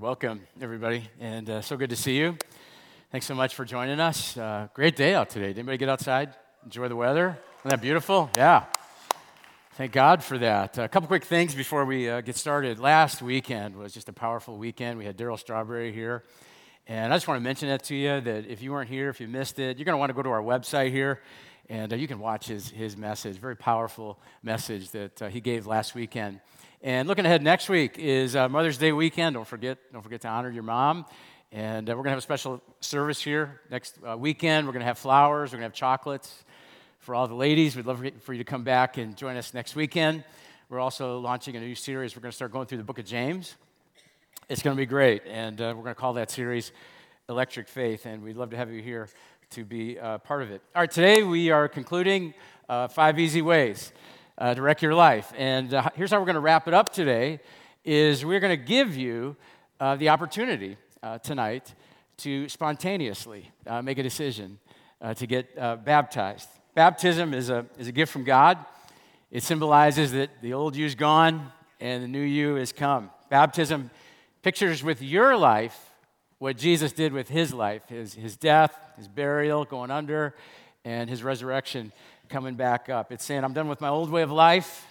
Welcome, everybody, and uh, so good to see you. Thanks so much for joining us. Uh, great day out today. Did anybody get outside? Enjoy the weather? Isn't that beautiful? Yeah. Thank God for that. A couple quick things before we uh, get started. Last weekend was just a powerful weekend. We had Darryl Strawberry here. And I just want to mention that to you that if you weren't here, if you missed it, you're going to want to go to our website here and uh, you can watch his, his message. Very powerful message that uh, he gave last weekend. And looking ahead next week is uh, Mother's Day weekend. Don't forget, don't forget to honor your mom. And uh, we're going to have a special service here next uh, weekend. We're going to have flowers. We're going to have chocolates for all the ladies. We'd love for you to come back and join us next weekend. We're also launching a new series. We're going to start going through the book of James. It's going to be great. And uh, we're going to call that series Electric Faith. And we'd love to have you here to be uh, part of it. All right, today we are concluding uh, five easy ways uh, wreck your life. And uh, here's how we're going to wrap it up today is we're going to give you uh, the opportunity uh, tonight to spontaneously uh, make a decision uh, to get baptized. Baptism is a, is a gift from God. It symbolizes that the old you's gone and the new you has come. Baptism pictures with your life what Jesus did with his life his, his death, his burial, going under, and his resurrection coming back up. It's saying, I'm done with my old way of life,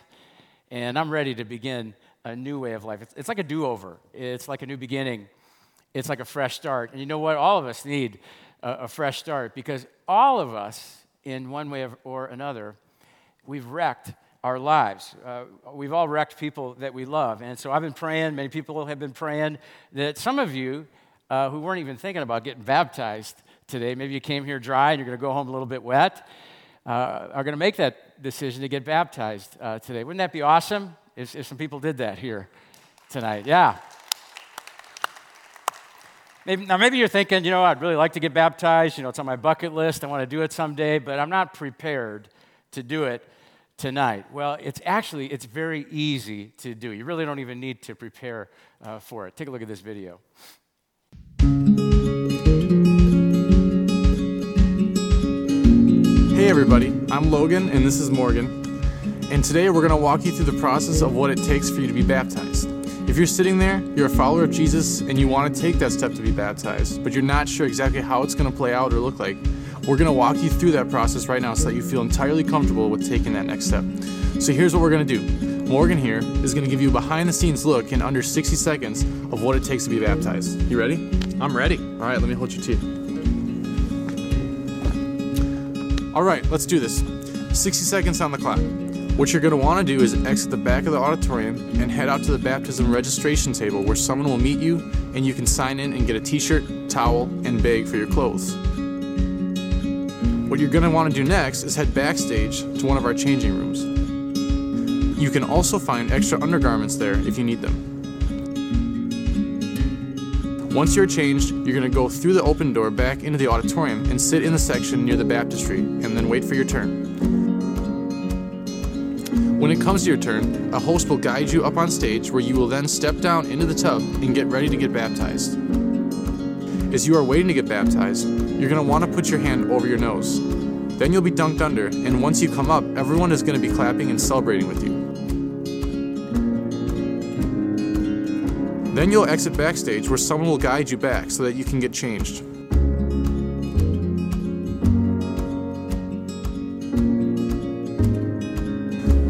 and I'm ready to begin a new way of life. It's, it's like a do over, it's like a new beginning, it's like a fresh start. And you know what? All of us need a, a fresh start because all of us, in one way or another, we've wrecked our lives. Uh, we've all wrecked people that we love. And so I've been praying, many people have been praying, that some of you uh, who weren't even thinking about getting baptized today, maybe you came here dry and you're going to go home a little bit wet uh, are going to make that decision to get baptized uh, today. Wouldn't that be awesome if, if some people did that here tonight? Yeah. Maybe, now, maybe you're thinking, you know, I'd really like to get baptized. You know, it's on my bucket list. I want to do it someday, but I'm not prepared to do it tonight. Well, it's actually, it's very easy to do. You really don't even need to prepare uh, for it. Take a look at this video. Everybody, I'm Logan and this is Morgan. And today we're going to walk you through the process of what it takes for you to be baptized. If you're sitting there, you're a follower of Jesus, and you want to take that step to be baptized, but you're not sure exactly how it's going to play out or look like, we're going to walk you through that process right now so that you feel entirely comfortable with taking that next step. So here's what we're going to do. Morgan here is going to give you a behind the scenes look in under 60 seconds of what it takes to be baptized. You ready? I'm ready. All right, let me hold your tea. All right, let's do this. 60 seconds on the clock. What you're going to want to do is exit the back of the auditorium and head out to the baptism registration table where someone will meet you and you can sign in and get a t shirt, towel, and bag for your clothes. What you're going to want to do next is head backstage to one of our changing rooms. You can also find extra undergarments there if you need them. Once you're changed, you're going to go through the open door back into the auditorium and sit in the section near the baptistry, and then wait for your turn. When it comes to your turn, a host will guide you up on stage where you will then step down into the tub and get ready to get baptized. As you are waiting to get baptized, you're going to want to put your hand over your nose. Then you'll be dunked under, and once you come up, everyone is going to be clapping and celebrating with you. Then you'll exit backstage where someone will guide you back so that you can get changed.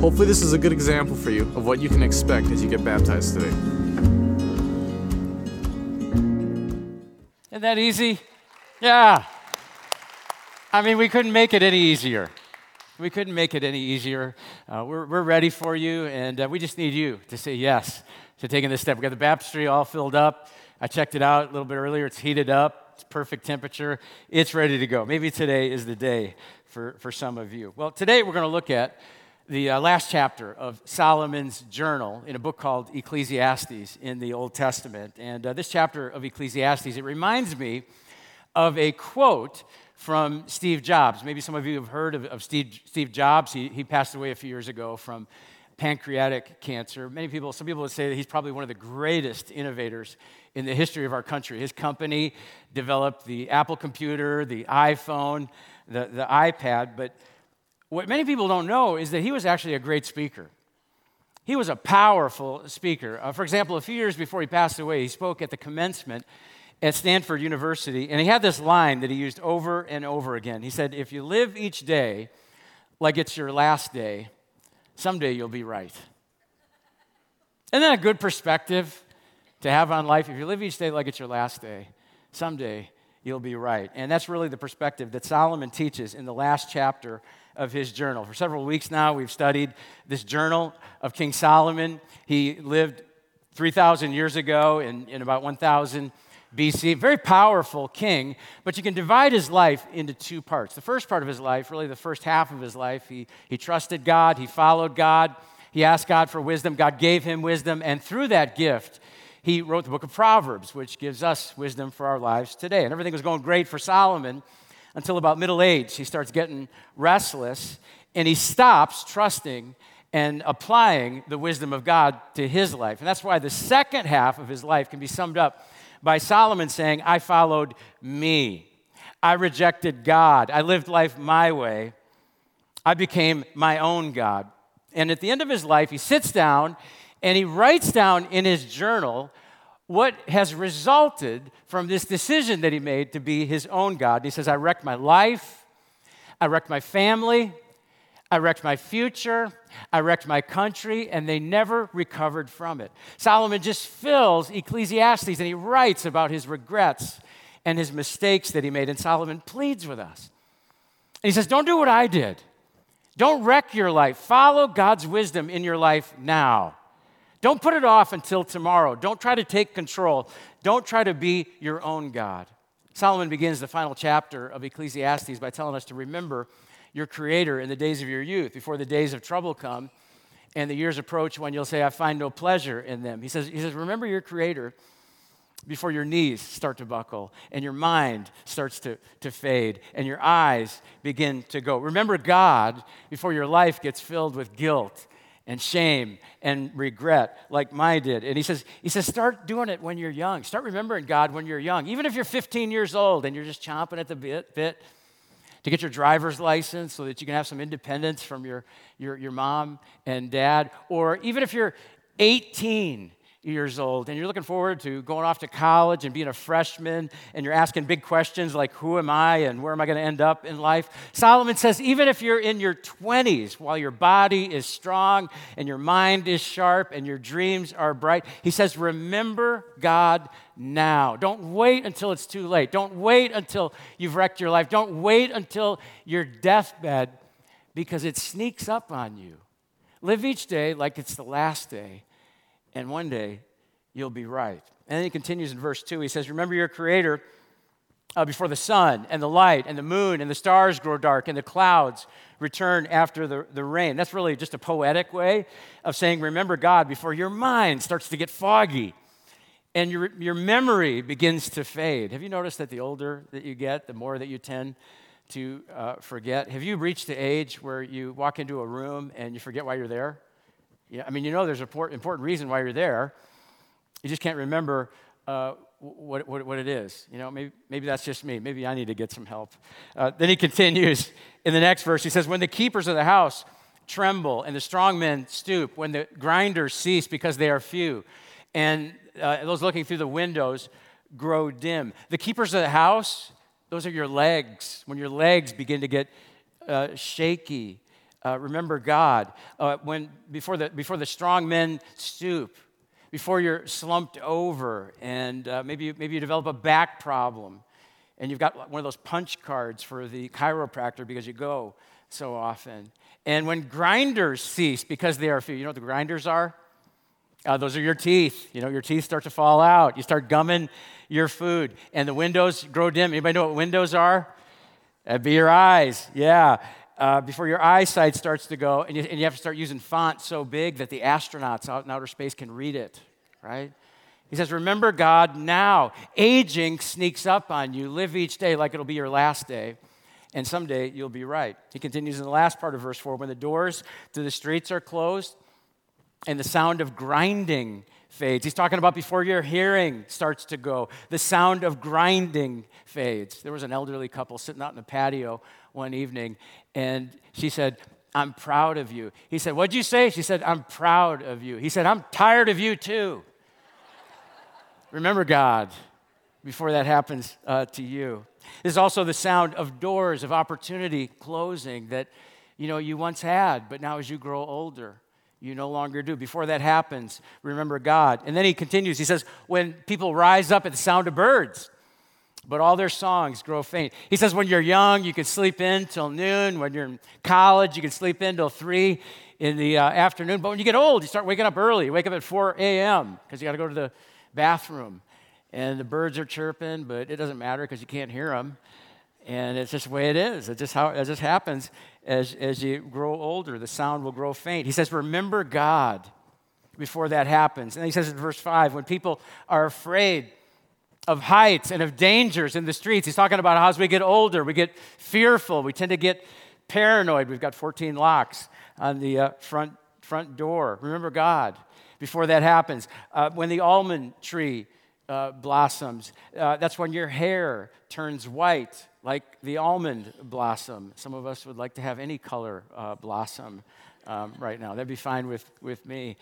Hopefully, this is a good example for you of what you can expect as you get baptized today. Isn't that easy? Yeah. I mean, we couldn't make it any easier. We couldn't make it any easier. Uh, we're, we're ready for you, and uh, we just need you to say yes to taking this step. We got the baptistry all filled up. I checked it out a little bit earlier. It's heated up, it's perfect temperature. It's ready to go. Maybe today is the day for, for some of you. Well, today we're going to look at the uh, last chapter of Solomon's journal in a book called Ecclesiastes in the Old Testament. And uh, this chapter of Ecclesiastes, it reminds me of a quote from Steve Jobs. Maybe some of you have heard of, of Steve, Steve Jobs. He, he passed away a few years ago from pancreatic cancer. Many people, some people would say that he's probably one of the greatest innovators in the history of our country. His company developed the Apple computer, the iPhone, the, the iPad. But what many people don't know is that he was actually a great speaker. He was a powerful speaker. Uh, for example, a few years before he passed away, he spoke at the commencement at Stanford University, and he had this line that he used over and over again. He said, If you live each day like it's your last day, someday you'll be right. Isn't that a good perspective to have on life? If you live each day like it's your last day, someday you'll be right. And that's really the perspective that Solomon teaches in the last chapter of his journal. For several weeks now, we've studied this journal of King Solomon. He lived 3,000 years ago in, in about 1,000 BC. Very powerful king, but you can divide his life into two parts. The first part of his life, really the first half of his life, he, he trusted God, he followed God, he asked God for wisdom, God gave him wisdom, and through that gift, he wrote the book of Proverbs, which gives us wisdom for our lives today. And everything was going great for Solomon until about middle age. He starts getting restless and he stops trusting and applying the wisdom of God to his life. And that's why the second half of his life can be summed up by Solomon saying, I followed me. I rejected God. I lived life my way. I became my own God. And at the end of his life, he sits down and he writes down in his journal what has resulted from this decision that he made to be his own God. He says, I wrecked my life, I wrecked my family, I wrecked my future, I wrecked my country, and they never recovered from it. Solomon just fills Ecclesiastes and he writes about his regrets and his mistakes that he made. And Solomon pleads with us. And he says, Don't do what I did. Don't wreck your life. Follow God's wisdom in your life now. Don't put it off until tomorrow. Don't try to take control. Don't try to be your own God. Solomon begins the final chapter of Ecclesiastes by telling us to remember your Creator in the days of your youth, before the days of trouble come and the years approach when you'll say, I find no pleasure in them. He says, he says Remember your Creator before your knees start to buckle and your mind starts to, to fade and your eyes begin to go. Remember God before your life gets filled with guilt and shame and regret like mine did. And he says, he says, start doing it when you're young. Start remembering God when you're young. Even if you're 15 years old and you're just chomping at the bit, bit to get your driver's license so that you can have some independence from your, your, your mom and dad. Or even if you're 18 years old and you're looking forward to going off to college and being a freshman and you're asking big questions like who am i and where am i going to end up in life? Solomon says even if you're in your 20s while your body is strong and your mind is sharp and your dreams are bright he says remember god now. Don't wait until it's too late. Don't wait until you've wrecked your life. Don't wait until your deathbed because it sneaks up on you. Live each day like it's the last day and one day you'll be right. And then he continues in verse 2. He says, Remember your Creator uh, before the sun and the light and the moon and the stars grow dark and the clouds return after the, the rain. That's really just a poetic way of saying, Remember God before your mind starts to get foggy and your, your memory begins to fade. Have you noticed that the older that you get, the more that you tend to uh, forget? Have you reached the age where you walk into a room and you forget why you're there? Yeah, I mean, you know there's an important reason why you're there. You just can't remember uh, what, what, what, it is. You know, maybe, maybe that's just me. Maybe I need to get some help. Uh, then he continues in the next verse. He says, When the keepers of the house tremble and the strong men stoop, when the grinders cease because they are few, and uh, those looking through the windows grow dim. The keepers of the house, those are your legs. When your legs begin to get uh, shaky uh, remember God. Uh, when, before, the, before the strong men stoop, before you're slumped over, and uh, maybe, maybe you develop a back problem, and you've got one of those punch cards for the chiropractor because you go so often. And when grinders cease because they are few, you know what the grinders are? Uh, those are your teeth. You know, your teeth start to fall out. You start gumming your food, and the windows grow dim. Anybody know what windows are? That'd be your eyes. Yeah uh, before your eyesight starts to go, and you, and you have to start using font so big that the astronauts out in outer space can read it, right? He says, Remember God now. Aging sneaks up on you. Live each day like it'll be your last day, and someday you'll be right. He continues in the last part of verse 4 when the doors to the streets are closed and the sound of grinding fades. He's talking about before your hearing starts to go, the sound of grinding fades. There was an elderly couple sitting out in the patio one evening, and she said, I'm proud of you. He said, What'd you say? She said, I'm proud of you. He said, I'm tired of you too. Remember God before that happens uh, to you. There's also the sound of doors of opportunity closing that you know you once had, but now as you grow older, you no longer do. Before that happens, remember God. And then he continues. He says, when people rise up at the sound of birds, but all their songs grow faint. He says, when you're young, you can sleep in till noon. When you're in college, you can sleep in till three in the uh, afternoon. But when you get old, you start waking up early. You wake up at 4 a.m. because you got to go to the bathroom. And the birds are chirping, but it doesn't matter because you can't hear them. And it's just the way it is. It's just how it just happens as, as you grow older. The sound will grow faint. He says, Remember God before that happens. And he says in verse 5 when people are afraid, of heights and of dangers in the streets. He's talking about how as we get older, we get fearful. We tend to get paranoid. We've got 14 locks on the uh, front, front door. Remember God before that happens. Uh, when the almond tree uh, blossoms, uh, that's when your hair turns white like the almond blossom. Some of us would like to have any color uh, blossom um, right now. That'd be fine with, with me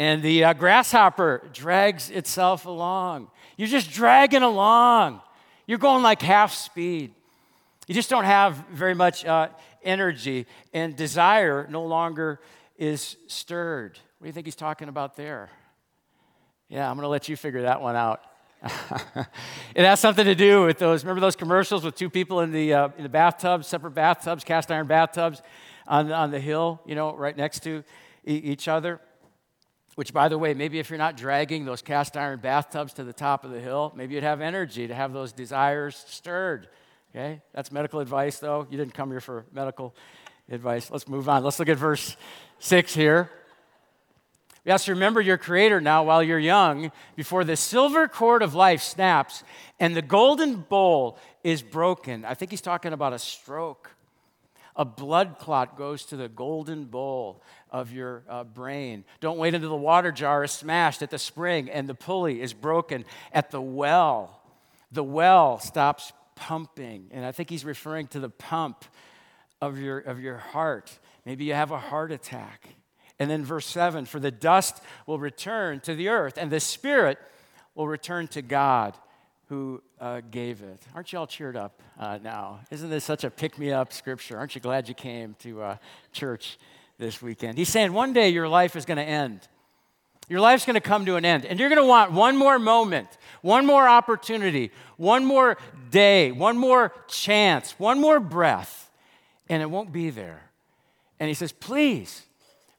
and the uh, grasshopper drags itself along. You're just dragging along. You're going like half speed. You just don't have very much uh, energy, and desire no longer is stirred. What do you think he's talking about there? Yeah, I'm going to let you figure that one out. it has something to do with those. Remember those commercials with two people in the uh, in the bathtub, separate bathtubs, cast iron bathtubs, on on the hill, you know, right next to e- each other. Which, by the way, maybe if you're not dragging those cast iron bathtubs to the top of the hill, maybe you'd have energy to have those desires stirred. Okay? That's medical advice, though. You didn't come here for medical advice. Let's move on. Let's look at verse 6 here. We have to remember your Creator now while you're young, before the silver cord of life snaps and the golden bowl is broken. I think he's talking about a stroke. A blood clot goes to the golden bowl of your uh, brain. Don't wait until the water jar is smashed at the spring and the pulley is broken at the well. The well stops pumping. And I think he's referring to the pump of your, of your heart. Maybe you have a heart attack. And then verse 7 For the dust will return to the earth, and the spirit will return to God who uh, gave it. Aren't you all cheered up uh, now? Isn't this such a pick me up scripture? Aren't you glad you came to uh, church this weekend. He's saying one day your life is going to end. Your life's going to come to an end, and you're going to want one more moment, one more opportunity, one more day, one more chance, one more breath, and it won't be there. And he says, Please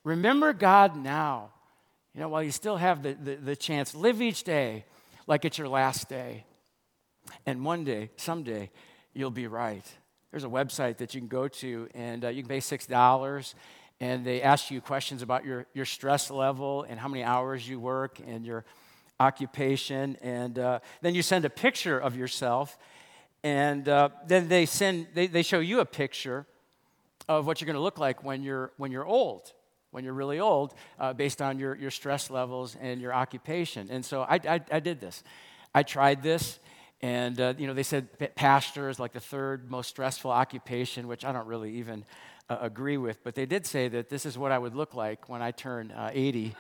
remember God now. You know, while you still have the, the, the chance, live each day like it's your last day. And one day, someday, you'll be right. There's a website that you can go to, and uh, you can pay $6 and they ask you questions about your, your stress level and how many hours you work and your occupation. And uh, then you send a picture of yourself, and uh, then they, send, they, they show you a picture of what you're going to look like when you're, when you're old, when you're really old, uh, based on your, your stress levels and your occupation. And so I, I, I did this. I tried this. And, uh, you know, they said pastor is like the third most stressful occupation, which I don't really even uh, agree with, but they did say that this is what I would look like when I turn uh, 80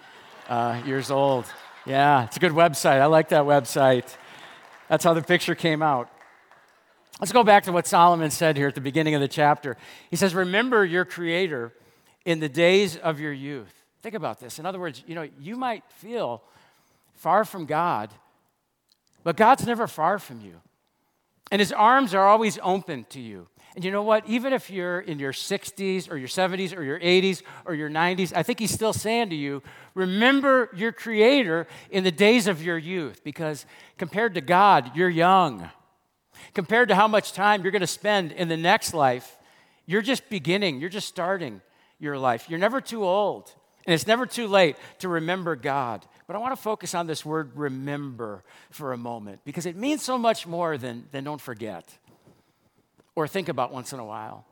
uh, years old. Yeah, it's a good website. I like that website. That's how the picture came out. Let's go back to what Solomon said here at the beginning of the chapter. He says, Remember your Creator in the days of your youth. Think about this. In other words, you know, you might feel far from God, but God's never far from you. And his arms are always open to you. And you know what? Even if you're in your 60s or your 70s or your 80s or your 90s, I think he's still saying to you, remember your Creator in the days of your youth, because compared to God, you're young. Compared to how much time you're going to spend in the next life, you're just beginning, you're just starting your life. You're never too old, and it's never too late to remember God. But I want to focus on this word remember for a moment, because it means so much more than, than don't forget or think about once in a while,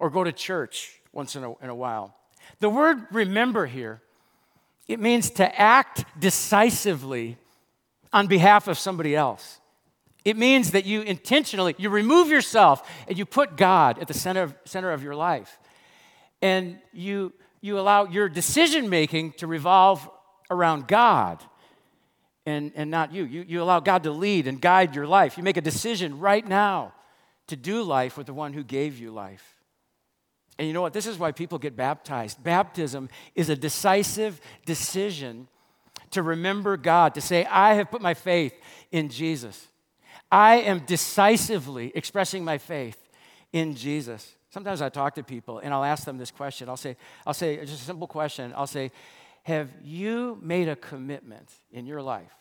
or go to church once in a, in a while. The word remember here, it means to act decisively on behalf of somebody else. It means that you intentionally, you remove yourself and you put God at the center of, center of your life. and you, you allow your decision making to revolve around God and, and not you. you. You allow God to lead and guide your life. You make a decision right now to do life with the one who gave you life. And you know what? This is why people get baptized. Baptism is a decisive decision to remember God, to say, I have put my faith in Jesus. I am decisively expressing my faith in Jesus. Sometimes I talk to people and I'll ask them this question. I'll say, I'll say, just a simple question. I'll say, Have you made a commitment in your life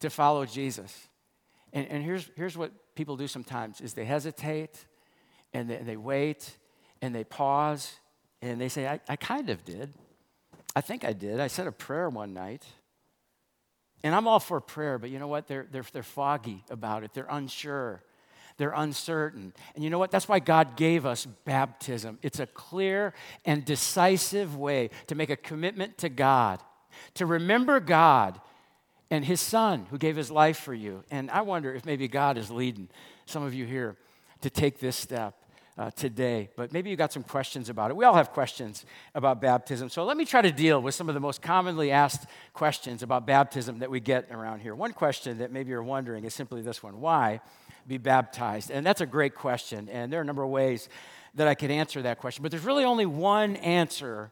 to follow Jesus? And, and here's, here's what people do sometimes is they hesitate and they, and they wait and they pause and they say, I, I kind of did. I think I did. I said a prayer one night. And I'm all for prayer, but you know what? They're, they're, they're foggy about it. They're unsure. They're uncertain. And you know what? That's why God gave us baptism. It's a clear and decisive way to make a commitment to God, to remember God and His Son who gave His life for you. And I wonder if maybe God is leading some of you here to take this step uh, today, but maybe you got some questions about it. We all have questions about baptism. So let me try to deal with some of the most commonly asked questions about baptism that we get around here. One question that maybe you're wondering is simply this one Why be baptized? And that's a great question. And there are a number of ways that I could answer that question, but there's really only one answer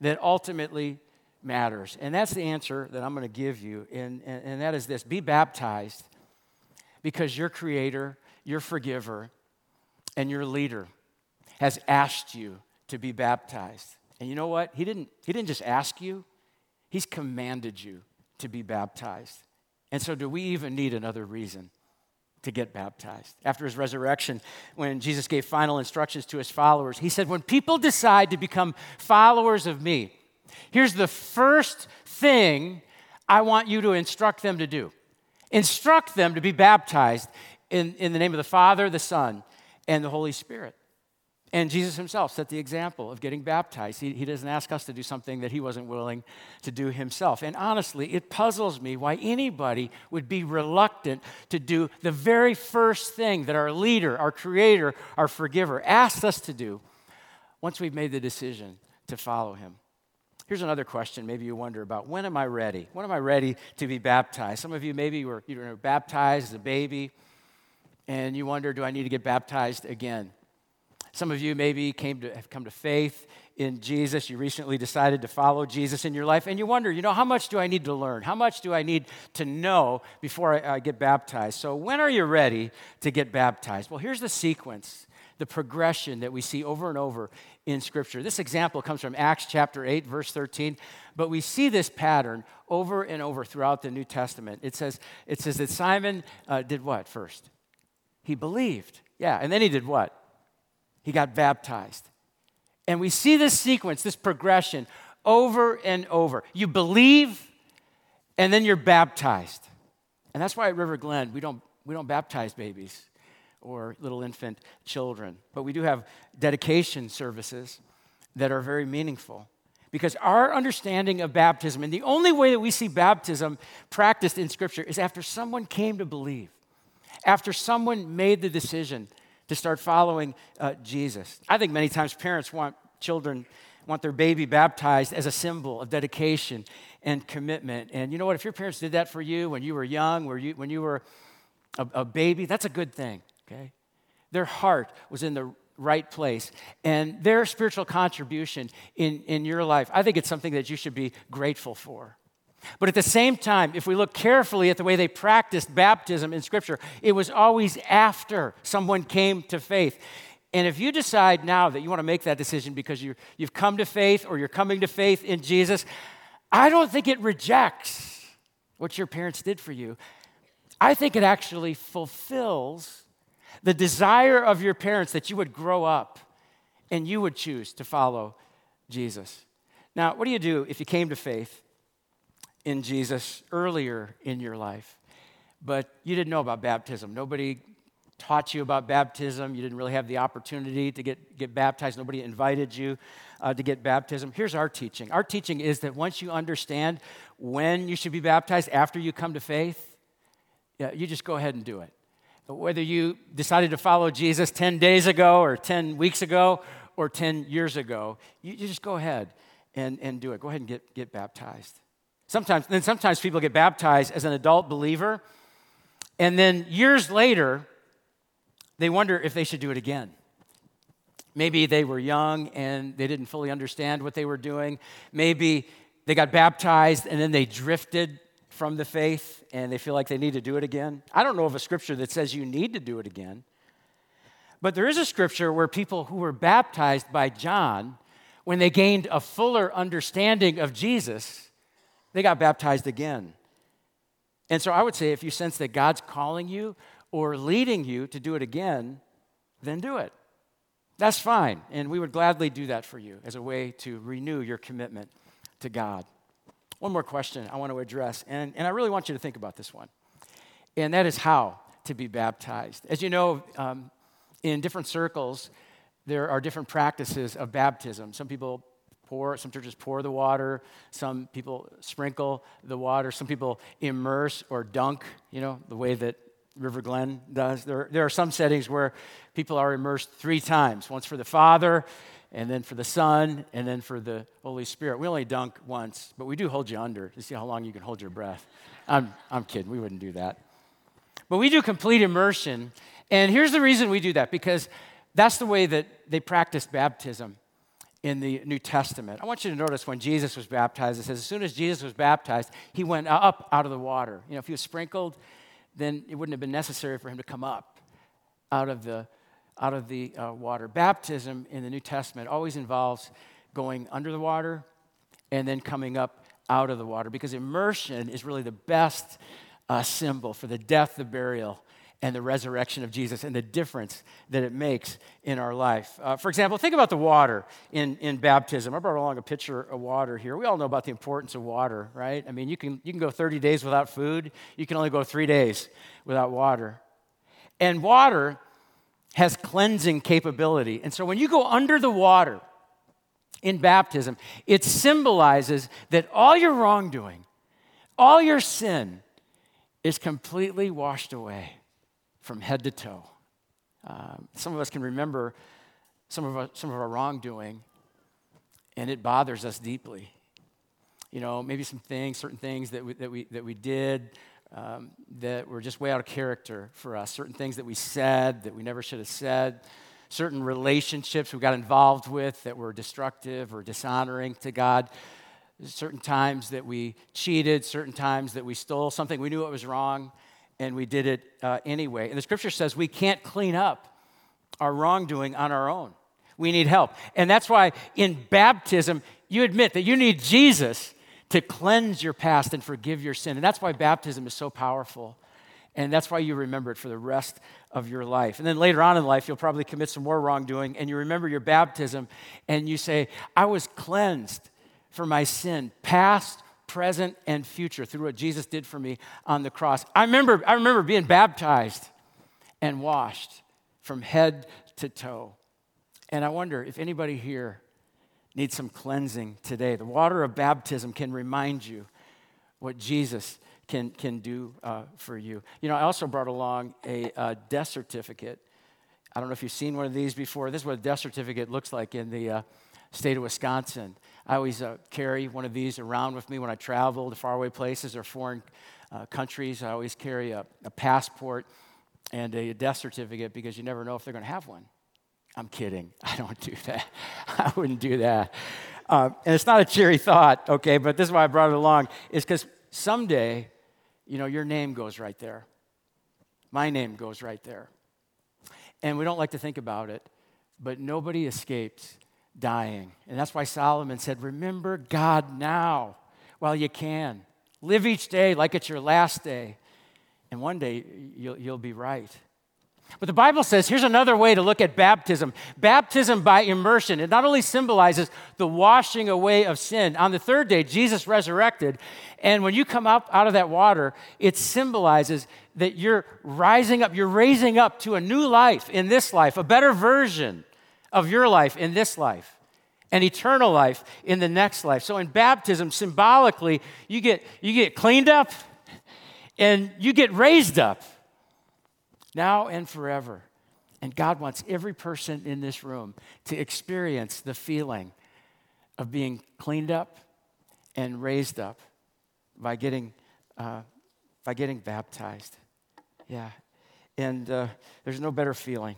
that ultimately matters. And that's the answer that I'm going to give you. And, and, and that is this be baptized because your creator, your forgiver, and your leader has asked you to be baptized. And you know what? He didn't, he didn't just ask you, he's commanded you to be baptized. And so, do we even need another reason to get baptized? After his resurrection, when Jesus gave final instructions to his followers, he said, When people decide to become followers of me, here's the first thing I want you to instruct them to do instruct them to be baptized in, in the name of the Father, the Son, and the Holy Spirit. And Jesus himself set the example of getting baptized. He, he doesn't ask us to do something that he wasn't willing to do himself. And honestly, it puzzles me why anybody would be reluctant to do the very first thing that our leader, our creator, our forgiver asked us to do once we've made the decision to follow him. Here's another question maybe you wonder about when am I ready? When am I ready to be baptized? Some of you maybe were, you were baptized as a baby and you wonder, do I need to get baptized again? Some of you maybe came to have come to faith in Jesus. You recently decided to follow Jesus in your life, and you wonder, you know, how much do I need to learn? How much do I need to know before I, I get baptized? So, when are you ready to get baptized? Well, here's the sequence, the progression that we see over and over in Scripture. This example comes from Acts chapter 8, verse 13, but we see this pattern over and over throughout the New Testament. It says, it says that Simon uh, did what first? He believed. Yeah, and then he did what? He got baptized. And we see this sequence, this progression over and over. You believe, and then you're baptized. And that's why at River Glen, we don't, we don't baptize babies or little infant children, but we do have dedication services that are very meaningful. Because our understanding of baptism, and the only way that we see baptism practiced in Scripture, is after someone came to believe after someone made the decision to start following uh, Jesus. I think many times parents want children, want their baby baptized as a symbol of dedication and commitment. And you know what? If your parents did that for you when you were young, when you, when you were a, a baby, that's a good thing, okay? Their heart was in the right place. And their spiritual contribution in, in your life, I think it's something that you should be grateful for. But at the same time, if we look carefully at the way they practiced baptism in Scripture, it was always after someone came to faith. And if you decide now that you want to make that decision because you have come to faith or you're coming to faith in Jesus, I don't think it rejects what your parents did for you. I think it actually fulfills the desire of your parents that you would grow up and you would choose to follow Jesus. Now, what do you do if you came to faith in Jesus earlier in your life, but you didn't know about baptism. Nobody taught you about baptism. You didn't really have the opportunity to get, get baptized. Nobody invited you uh, to get baptism. Here's our teaching our teaching is that once you understand when you should be baptized after you come to faith, yeah, you just go ahead and do it. Whether you decided to follow Jesus 10 days ago or 10 weeks ago, or 10 years ago, you, you just go ahead and, and do it. Go ahead and get, get baptized. Sometimes, then sometimes people get baptized as an adult believer, and then years later, they wonder if they should do it again. Maybe they were young and they didn't fully understand what they were doing. Maybe they got baptized and then they drifted from the faith and they feel like they need to do it again. I don't know of a scripture that says you need to do it again. But there is a scripture where people who were baptized by John, when they gained a fuller understanding of Jesus, they got baptized again. And so I would say if you sense that God's calling you or leading you to do it again, then do it. That's fine. And we would gladly do that for you as a way to renew your commitment to God. One more question I want to address, and, and I really want you to think about this one, and that is how to be baptized. As you know, um, in different circles, there are different practices of baptism. Some people pour, some churches pour the water, some people sprinkle the water, some people immerse or dunk, you know, the way that River Glen does. There, there are some settings where people are immersed three times once for the Father, and then for the Son, and then for the Holy Spirit. We only dunk once, but we do hold you under to see how long you can hold your breath. I'm, I'm kidding, we wouldn't do that. But we do complete immersion, and here's the reason we do that because that's the way that they practiced baptism in the New Testament. I want you to notice when Jesus was baptized, it says, as soon as Jesus was baptized, he went up out of the water. You know, if he was sprinkled, then it wouldn't have been necessary for him to come up out of the, out of the uh, water. Baptism in the New Testament always involves going under the water and then coming up out of the water because immersion is really the best uh, symbol for the death, the burial, and the resurrection of Jesus and the difference that it makes in our life. Uh, for example, think about the water in, in baptism. I brought along a pitcher of water here. We all know about the importance of water, right? I mean, you can, you can go 30 days without food, you can only go three days without water. And water has cleansing capability. And so when you go under the water in baptism, it symbolizes that all your wrongdoing, all your sin is completely washed away from head to toe. Um, some of us can remember some of, our, some of our wrongdoing, and it bothers us deeply. You know, maybe some things, certain things that we, that we, that we did um, that were just way out of character for us, certain things that we said that we never should have said, certain relationships we got involved with that were destructive or dishonoring to God, certain times that we cheated, certain times that we stole something we knew it was wrong and we did it uh, anyway. And the scripture says we can't clean up our wrongdoing on our own. We need help. And that's why in baptism, you admit that you need Jesus to cleanse your past and forgive your sin. And that's why baptism is so powerful. And that's why you remember it for the rest of your life. And then later on in life, you'll probably commit some more wrongdoing, and you remember your baptism, and you say, I was cleansed for my sin, past, present, and future through what Jesus did for me on the cross. I remember, I remember being baptized and washed from head to toe. And I wonder if anybody here needs some cleansing today. The water of baptism can remind you what Jesus can, can do uh, for you. You know, I also brought along a, death certificate. I don't know if you've seen one of these before. This is what a death certificate looks like in the uh, state of Wisconsin. I always uh, carry one of these around with me when I travel to faraway places or foreign uh, countries. I always carry a, a, passport and a death certificate because you never know if they're going to have one. I'm kidding. I don't do that. I wouldn't do that. Uh, and it's not a cheery thought, okay, but this is why I brought it along, is because someday, you know, your name goes right there. My name goes right there. And we don't like to think about it, but nobody escapes dying. And that's why Solomon said, Remember God now while you can. Live each day like it's your last day. And one day you'll, you'll be right. But the Bible says here's another way to look at baptism baptism by immersion. It not only symbolizes the washing away of sin, on the third day, Jesus resurrected. And when you come up out of that water, it symbolizes that you're rising up, you're raising up to a new life in this life, a better version of your life in this life and eternal life in the next life. So in baptism, symbolically, you get, you get cleaned up and you get raised up now and forever And God wants every person in this room to experience the feeling of being cleaned up and raised up by getting, uh, by getting baptized. Yeah. And uh, there's no better feeling.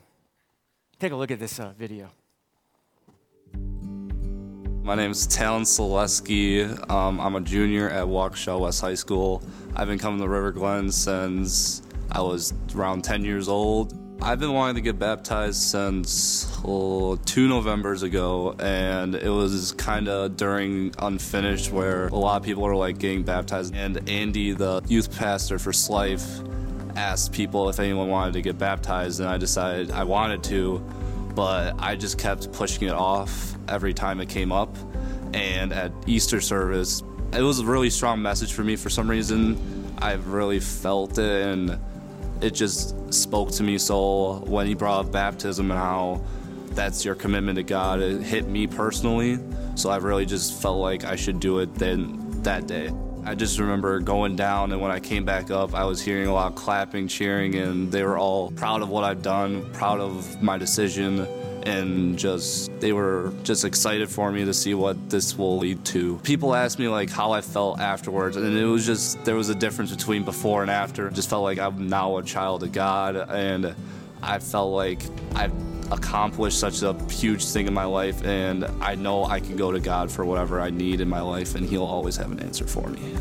Take a look at this uh, video. My name is Talon Selesky. Um, I'm a junior at Waukesha West High School. I've been coming to River Glen since I was around 10 years old. I've been wanting to get baptized since oh, two Novembers ago, and it was kind of during Unfinished where a lot of people are like getting baptized. And Andy, the youth pastor for Slife, asked people if anyone wanted to get baptized, and I decided I wanted to, but I just kept pushing it off every time it came up. And at Easter service, it was a really strong message for me for some reason. I've really felt it, and it just spoke to me so when he brought up baptism and how that's your commitment to God. It hit me personally, so I really just felt like I should do it then that day. I just remember going down, and when I came back up, I was hearing a lot of clapping, cheering, and they were all proud of what I've done, proud of my decision, and just they were just excited for me to see what this will lead to. People asked me like how I felt afterwards, and it was just there was a difference between before and after. Just felt like I'm now a child of God, and I felt like I've accomplished such a huge thing in my life, and I know I can go to God for whatever I need in my life, and He'll always have an answer for me.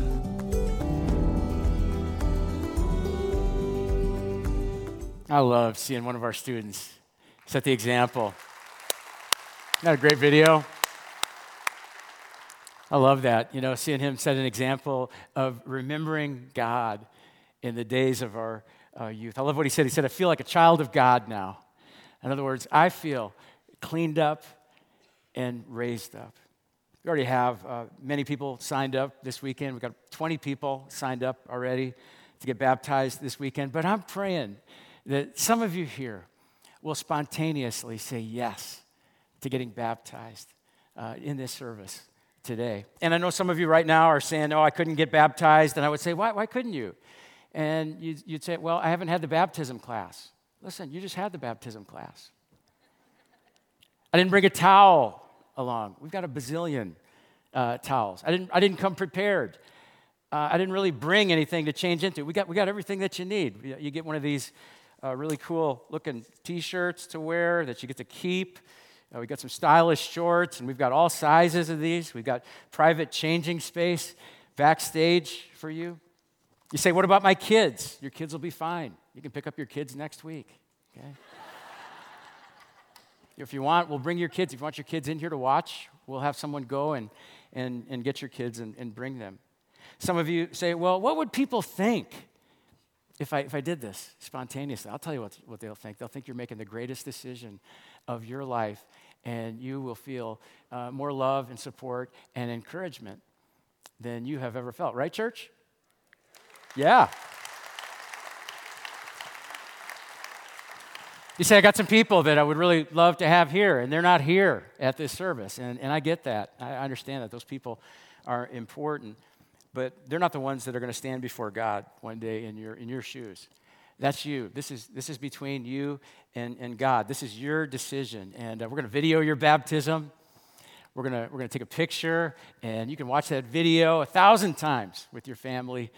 I love seeing one of our students set the example. Isn't that a great video? I love that. You know, seeing him set an example of remembering God in the days of our uh, youth. I love what he said. He said, I feel like a child of God now. In other words, I feel cleaned up and raised up. We already have uh, many people signed up this weekend. We've got 20 people signed up already to get baptized this weekend. But I'm praying that some of you here will spontaneously say yes to getting baptized uh, in this service today. And I know some of you right now are saying, Oh, I couldn't get baptized. And I would say, Why, why couldn't you? And you'd, you'd say, Well, I haven't had the baptism class. Listen, you just had the baptism class. I didn't bring a towel along. We've got a bazillion uh, towels. I didn't, I didn't come prepared. Uh, I didn't really bring anything to change into. We got, we got everything that you need. You get one of these uh, really cool looking t shirts to wear that you get to keep. Uh, we got some stylish shorts, and we've got all sizes of these. We've got private changing space backstage for you. You say, What about my kids? Your kids will be fine. You can pick up your kids next week. Okay? if you want, we'll bring your kids. If you want your kids in here to watch, we'll have someone go and, and, and get your kids and, and bring them. Some of you say, Well, what would people think if I, if I did this spontaneously? I'll tell you what, what they'll think. They'll think you're making the greatest decision of your life, and you will feel uh, more love and support and encouragement than you have ever felt. Right, church? Yeah. You say, I got some people that I would really love to have here, and they're not here at this service. And, and I get that. I understand that those people are important, but they're not the ones that are going to stand before God one day in your, in your shoes. That's you. This is, this is between you and, and God. This is your decision. And uh, we're going to video your baptism. We're going to we're going to take a picture, and you can watch that video a thousand times with your family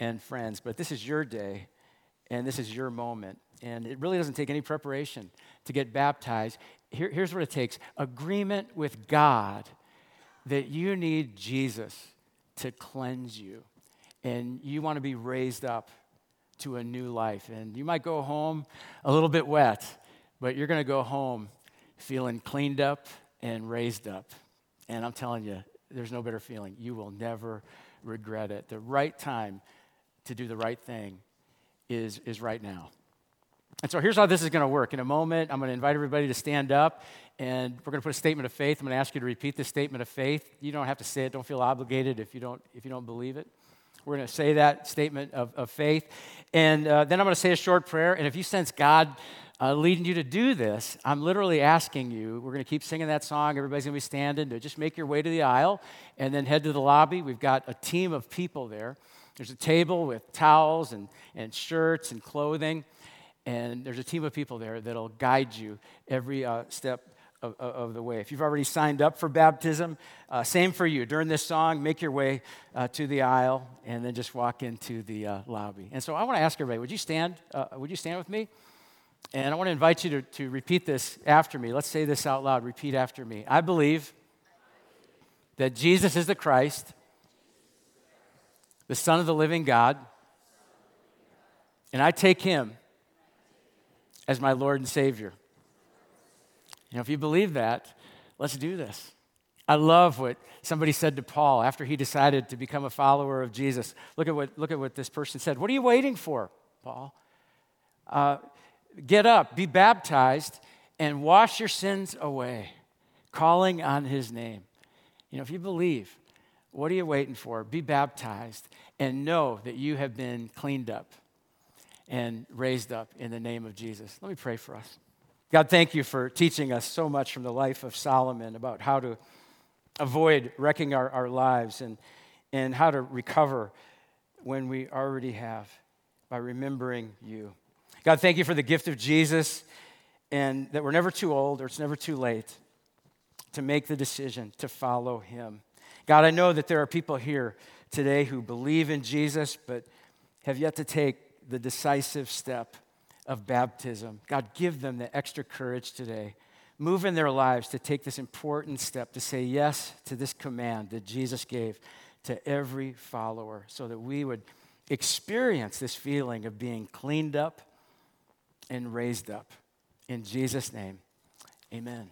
and friends. But this is your day, and this is your moment. And it really doesn't take any preparation to get baptized. Here, here's what it takes agreement with God that you need Jesus to cleanse you. And you want to be raised up to a new life. And you might go home a little bit wet, but you're going to go home feeling cleaned up and raised up. And I'm telling you, there's no better feeling. You will never regret it. The right time to do the right thing is, is right now. And so here's how this is going to work. In a moment, I'm going to invite everybody to stand up, and we're going to put a statement of faith. I'm going to ask you to repeat this statement of faith. You don't have to say it. Don't feel obligated if you don't, if you don't believe it. We're going to say that statement of, of faith. And uh, then I'm going to say a short prayer. And if you sense God uh, leading you to do this, I'm literally asking you, we're going to keep singing that song. Everybody's going to be standing to just make your way to the aisle and then head to the lobby. We've got a team of people there. There's a table with towels and, and shirts and clothing. And there's a team of people there that'll guide you every uh, step of, of, the way. If you've already signed up for baptism, uh, same for you. During this song, make your way uh, to the aisle and then just walk into the uh, lobby. And so I want to ask everybody, would you stand? Uh, would you stand with me? And I want to invite you to, to repeat this after me. Let's say this out loud. Repeat after me. I believe that Jesus is the Christ, the Son of the living God, and I take him as my Lord and Savior. You know, if you believe that, let's do this. I love what somebody said to Paul after he decided to become a follower of Jesus. Look at what, look at what this person said. What are you waiting for, Paul? Uh, get up, be baptized, and wash your sins away, calling on his name. You know, if you believe, what are you waiting for? Be baptized and know that you have been cleaned up and raised up in the name of Jesus. Let me pray for us. God, thank you for teaching us so much from the life of Solomon about how to avoid wrecking our, our lives and, and how to recover when we already have by remembering you. God, thank you for the gift of Jesus and that we're never too old or it's never too late to make the decision to follow him. God, I know that there are people here today who believe in Jesus but have yet to take the decisive step of baptism. God, give them the extra courage today. Move in their lives to take this important step to say yes to this command that Jesus gave to every follower so that we would experience this feeling of being cleaned up and raised up. In Jesus' name, amen.